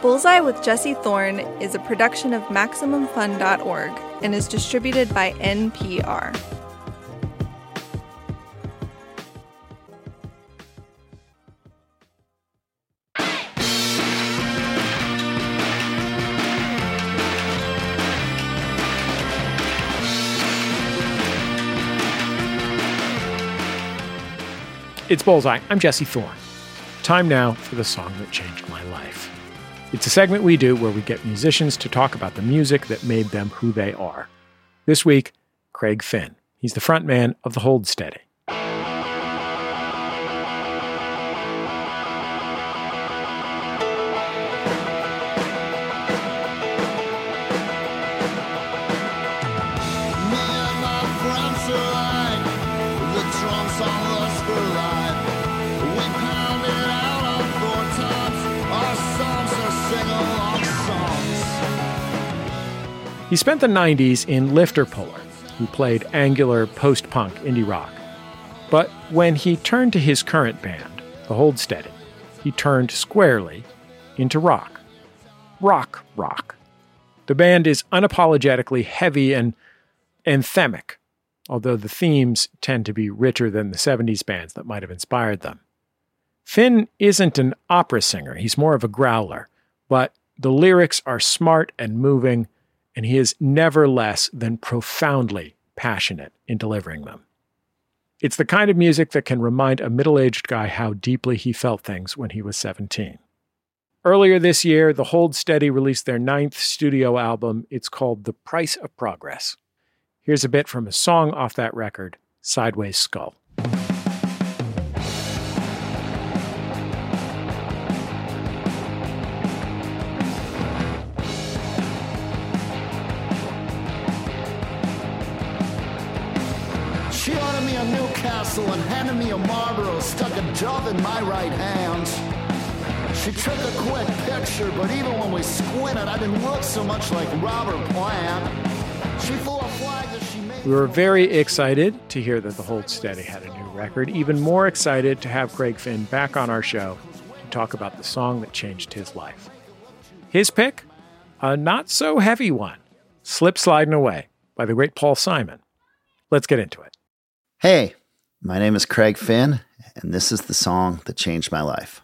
Bullseye with Jesse Thorn is a production of MaximumFun.org and is distributed by NPR. It's Bullseye. I'm Jesse Thorn. Time now for the song that changed my life. It's a segment we do where we get musicians to talk about the music that made them who they are. This week, Craig Finn. He's the frontman of the Hold Steady. He spent the 90s in Lifter Puller, who played angular post punk indie rock. But when he turned to his current band, the Hold Steady, he turned squarely into rock. Rock rock. The band is unapologetically heavy and anthemic, although the themes tend to be richer than the 70s bands that might have inspired them. Finn isn't an opera singer, he's more of a growler, but the lyrics are smart and moving and he is never less than profoundly passionate in delivering them. It's the kind of music that can remind a middle aged guy how deeply he felt things when he was 17. Earlier this year, the Hold Steady released their ninth studio album. It's called The Price of Progress. Here's a bit from a song off that record, Sideways Skull. Castle and handed me a Marlboro, stuck a dove in my right hand. She took a quick picture, but even when we squinted, I didn't look so much like Robert Plant. She flew a flag that she made. We were very excited to hear that the Hold Steady had a new record. Even more excited to have Craig Finn back on our show to talk about the song that changed his life. His pick, a not so heavy one, Slip Sliding Away by the great Paul Simon. Let's get into it. Hey, my name is Craig Finn, and this is the song that changed my life.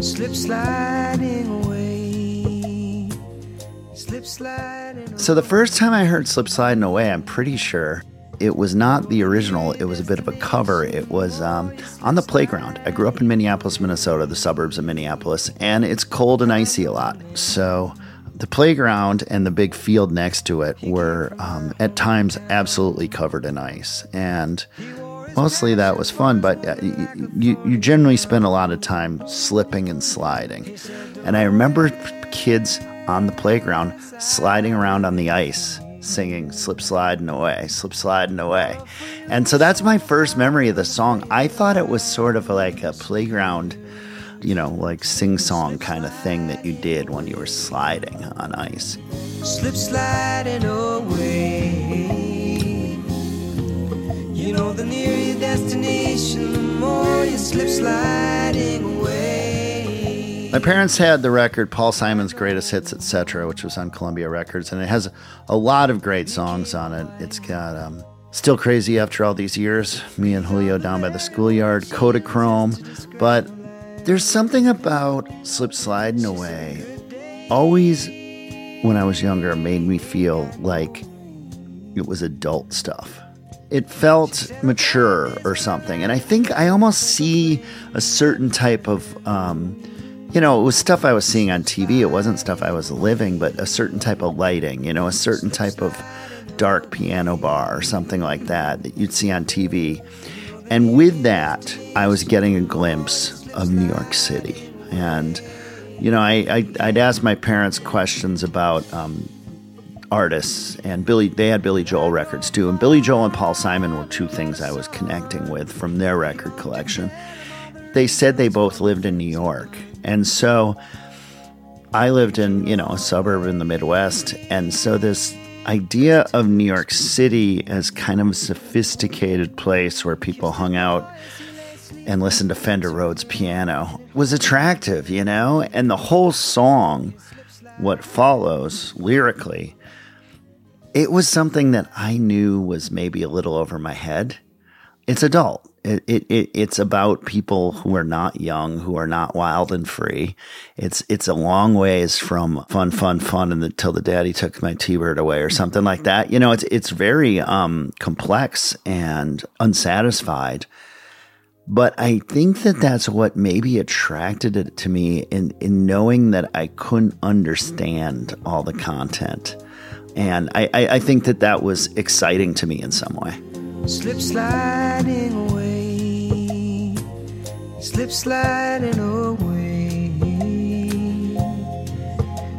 Slip sliding away. Slip sliding So the first time I heard Slip Sliding Away, I'm pretty sure it was not the original, it was a bit of a cover. It was um, on the playground. I grew up in Minneapolis, Minnesota, the suburbs of Minneapolis, and it's cold and icy a lot. So the playground and the big field next to it were um, at times absolutely covered in ice. And mostly that was fun, but uh, you, you generally spend a lot of time slipping and sliding. And I remember kids on the playground sliding around on the ice singing Slip Sliding Away, Slip Sliding Away. And so that's my first memory of the song. I thought it was sort of like a playground, you know, like sing song kind of thing that you did when you were sliding on ice. Slip sliding away. You know, the nearer your destination, the more you slip sliding my parents had the record Paul Simon's Greatest Hits, etc., which was on Columbia Records, and it has a lot of great songs on it. It's got um, Still Crazy After All These Years, Me and Julio Down by the Schoolyard, Kodachrome, but there's something about Slip Sliding Away. Always, when I was younger, made me feel like it was adult stuff it felt mature or something. And I think I almost see a certain type of um, you know, it was stuff I was seeing on TV. It wasn't stuff I was living, but a certain type of lighting, you know, a certain type of dark piano bar or something like that that you'd see on TV. And with that, I was getting a glimpse of New York City. And, you know, I, I, would ask my parents questions about um, artists, and Billy, they had Billy Joel records too. And Billy Joel and Paul Simon were two things I was connecting with from their record collection. They said they both lived in New York. And so I lived in, you know, a suburb in the Midwest. And so this idea of New York City as kind of a sophisticated place where people hung out and listened to Fender Rhodes piano was attractive, you know? And the whole song, what follows lyrically, it was something that I knew was maybe a little over my head. It's adult. It, it, it, it's about people who are not young, who are not wild and free. It's it's a long ways from fun, fun, fun, until the daddy took my T-bird away or something like that. You know, it's it's very um, complex and unsatisfied. But I think that that's what maybe attracted it to me in in knowing that I couldn't understand all the content, and I, I, I think that that was exciting to me in some way. Slip sliding slip sliding away.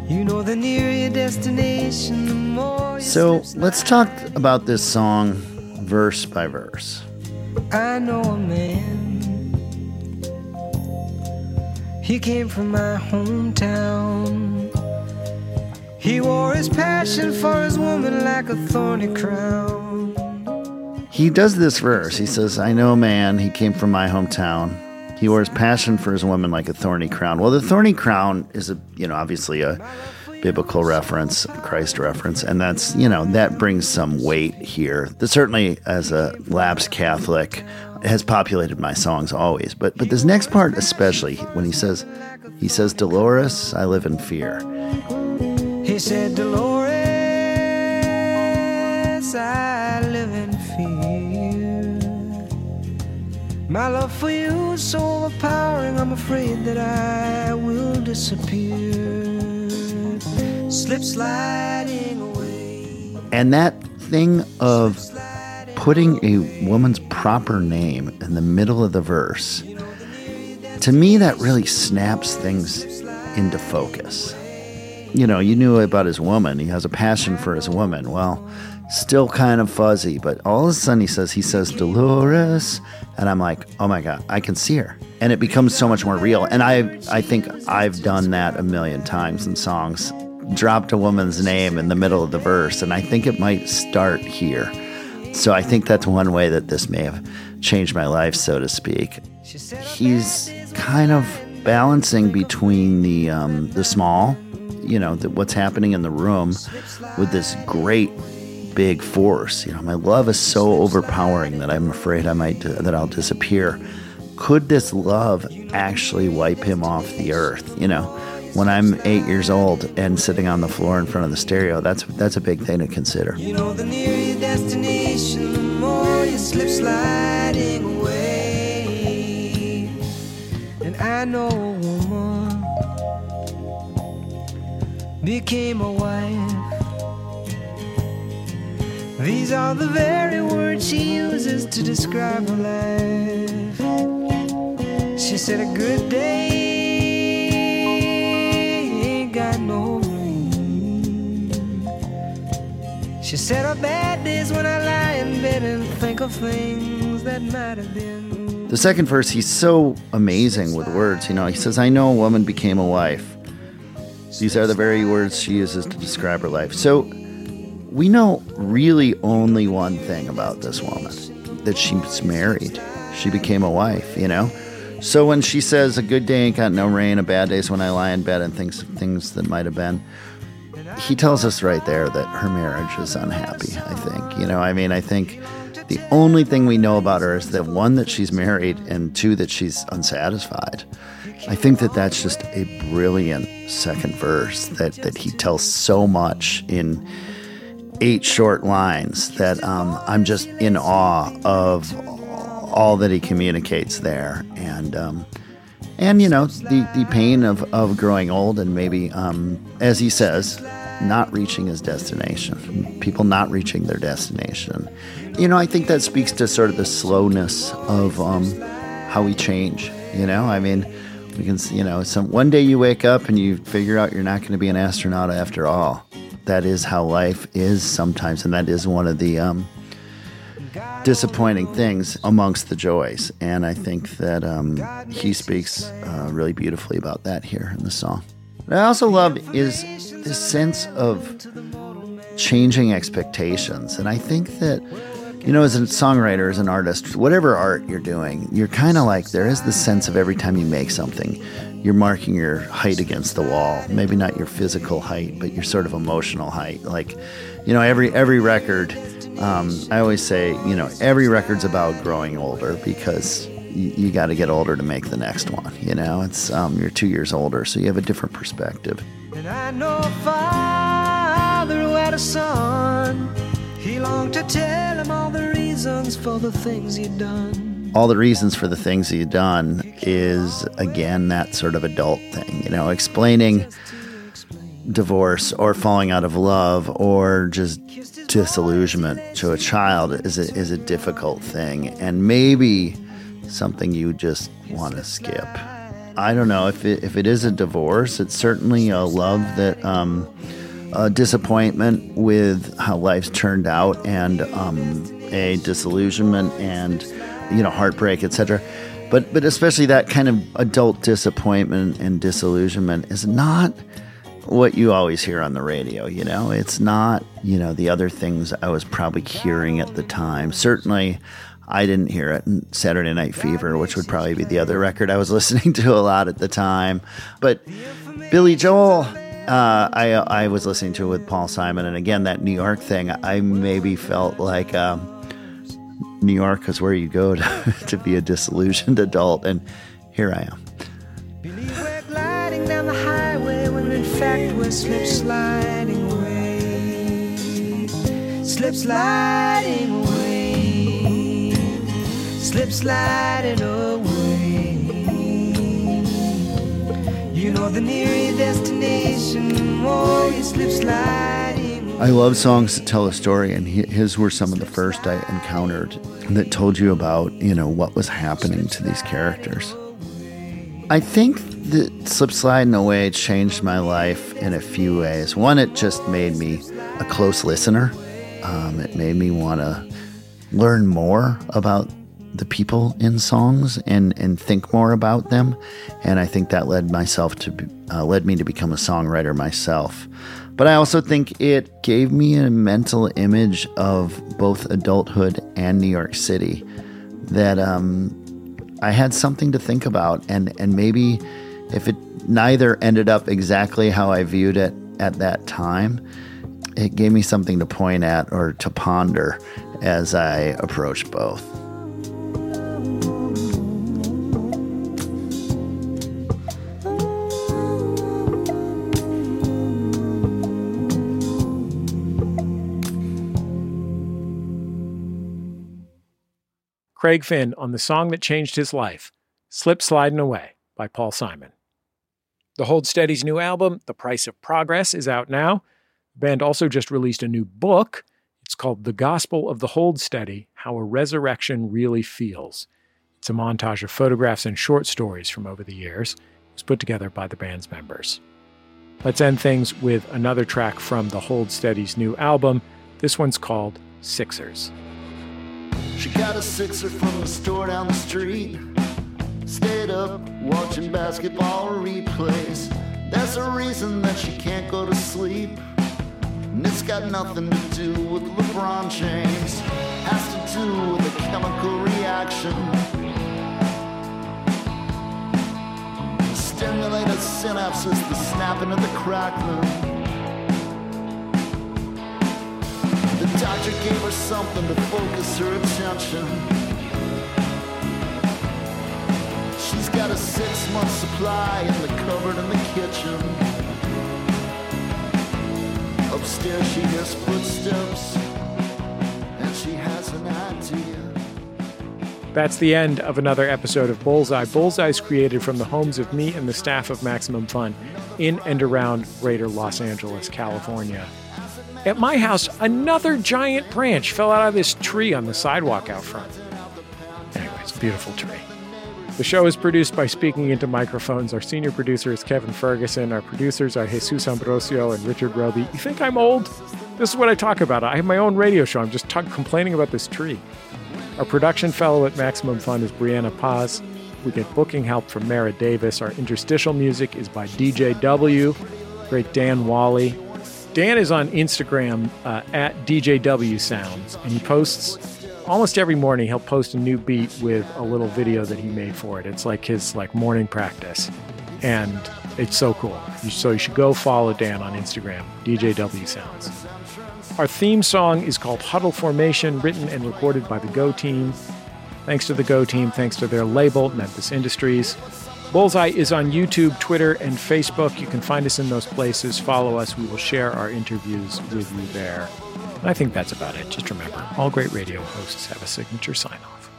You know, the nearer your destination, the more. So let's talk about this song verse by verse. I know a man. He came from my hometown. He wore his passion for his woman like a thorny crown. He does this verse. He says, I know a man, he came from my hometown. He his passion for his woman like a thorny crown. Well, the thorny crown is a, you know, obviously a biblical reference, Christ reference, and that's, you know, that brings some weight here. That certainly as a lapsed Catholic has populated my songs always. But but this next part especially when he says he says Dolores, I live in fear. He said, Dolores, I live in fear. My love for you so overpowering, I'm afraid that I will disappear. Slip sliding away. And that thing of putting a woman's proper name in the middle of the verse, to me, that really snaps things into focus. You know, you knew about his woman. He has a passion for his woman. Well, still kind of fuzzy, but all of a sudden he says, he says, Dolores. And I'm like, oh my God, I can see her. And it becomes so much more real. And I, I think I've done that a million times in songs. Dropped a woman's name in the middle of the verse, and I think it might start here. So I think that's one way that this may have changed my life, so to speak. He's kind of balancing between the um, the small, you know, the, what's happening in the room, with this great big force. You know, my love is so overpowering that I'm afraid I might that I'll disappear. Could this love actually wipe him off the earth? You know, when I'm eight years old and sitting on the floor in front of the stereo, that's that's a big thing to consider. You know, the nearer your destination, the more you slip sliding away. And I know a woman became a wife. These are the very words she uses to describe her life. She said, A good day ain't got no rain. She said, Her bad days when I lie in bed and think of things that might have been. The second verse, he's so amazing with words. You know, he says, I know a woman became a wife. These are the very words she uses to describe her life. So we know really only one thing about this woman that she's married. She became a wife, you know? So when she says, a good day ain't got no rain, a bad day's when I lie in bed and thinks of things that might have been, he tells us right there that her marriage is unhappy, I think. You know, I mean, I think the only thing we know about her is that one, that she's married, and two, that she's unsatisfied. I think that that's just a brilliant second verse that, that he tells so much in eight short lines that um, I'm just in awe of all that he communicates there. And, um, and you know, the, the pain of, of growing old and maybe, um, as he says, not reaching his destination, people not reaching their destination. You know, I think that speaks to sort of the slowness of um, how we change. You know, I mean, we can, you know, some one day you wake up and you figure out you're not going to be an astronaut after all. That is how life is sometimes, and that is one of the um, disappointing things amongst the joys. And I think that um, he speaks uh, really beautifully about that here in the song. What I also love is this sense of changing expectations. And I think that, you know, as a songwriter, as an artist, whatever art you're doing, you're kind of like there is this sense of every time you make something, you're marking your height against the wall. Maybe not your physical height, but your sort of emotional height. Like, you know, every every record. Um, I always say, you know, every record's about growing older because you, you got to get older to make the next one. You know, it's um, you're two years older, so you have a different perspective. And I know a father who had a son. He longed to tell him all the reasons for the things he'd done. All the reasons for the things he'd done is again that sort of adult thing, you know, explaining divorce or falling out of love or just disillusionment to a child is a, is a difficult thing and maybe something you just want to skip. I don't know if it, if it is a divorce. It's certainly a love that um, a disappointment with how life's turned out, and um, a disillusionment, and you know heartbreak, etc. But but especially that kind of adult disappointment and disillusionment is not what you always hear on the radio. You know, it's not you know the other things I was probably hearing at the time. Certainly. I didn't hear it in Saturday Night Fever, which would probably be the other record I was listening to a lot at the time. But Billy Joel, uh, I I was listening to with Paul Simon, and again that New York thing. I maybe felt like um, New York is where you go to, to be a disillusioned adult, and here I am. Slip sliding away. Slip sliding away. Slip sliding away. You know the nearer destination, more you slip sliding I love songs that tell a story, and his were some of the first I encountered that told you about, you know, what was happening to these characters. I think that Slip Sliding Away changed my life in a few ways. One, it just made me a close listener. Um, it made me want to learn more about the people in songs and, and think more about them. And I think that led myself to uh, led me to become a songwriter myself. But I also think it gave me a mental image of both adulthood and New York City that um, I had something to think about, and and maybe if it neither ended up exactly how I viewed it at that time, it gave me something to point at or to ponder as I approach both. Craig Finn on the song that changed his life, Slip Sliding Away by Paul Simon. The Hold Steady's new album, The Price of Progress, is out now. The band also just released a new book. It's called The Gospel of the Hold Steady How a Resurrection Really Feels. It's a montage of photographs and short stories from over the years. It was put together by the band's members. Let's end things with another track from The Hold Steady's new album. This one's called Sixers. She got a sixer from the store down the street. Stayed up watching basketball replays. That's a reason that she can't go to sleep. And it's got nothing to do with LeBron James. Has to do with a chemical reaction. Stimulated synapses, the snapping of the crackling. Doctor gave her something to focus her attention. She's got a six month supply in the cupboard in the kitchen. Upstairs, she hears footsteps, and she has an idea. That's the end of another episode of Bullseye. Bullseye is created from the homes of me and the staff of Maximum Fun in and around greater Los Angeles, California. At my house, another giant branch fell out of this tree on the sidewalk out front. Anyway, it's a beautiful tree. The show is produced by Speaking Into Microphones. Our senior producer is Kevin Ferguson. Our producers are Jesus Ambrosio and Richard Roby. You think I'm old? This is what I talk about. I have my own radio show. I'm just complaining about this tree. Our production fellow at Maximum Fun is Brianna Paz. We get booking help from Mara Davis. Our interstitial music is by DJ W, great Dan Wally. Dan is on Instagram uh, at DJW Sounds, and he posts almost every morning. He'll post a new beat with a little video that he made for it. It's like his like morning practice, and it's so cool. So you should go follow Dan on Instagram, DJW Sounds. Our theme song is called Huddle Formation, written and recorded by the Go Team. Thanks to the Go Team, thanks to their label, Memphis Industries. Bullseye is on YouTube, Twitter, and Facebook. You can find us in those places. Follow us. We will share our interviews with you there. And I think that's about it. Just remember, all great radio hosts have a signature sign off.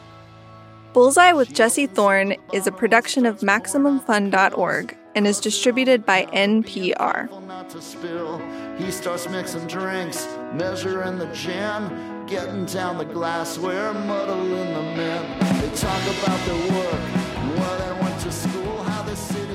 Bullseye with Jesse Thorn is a production of MaximumFun.org and is distributed by NPR. Not to spill. He starts mixing drinks, measuring the gin, getting down the glassware, muddling the men. They talk about their work, where they went to school, how the.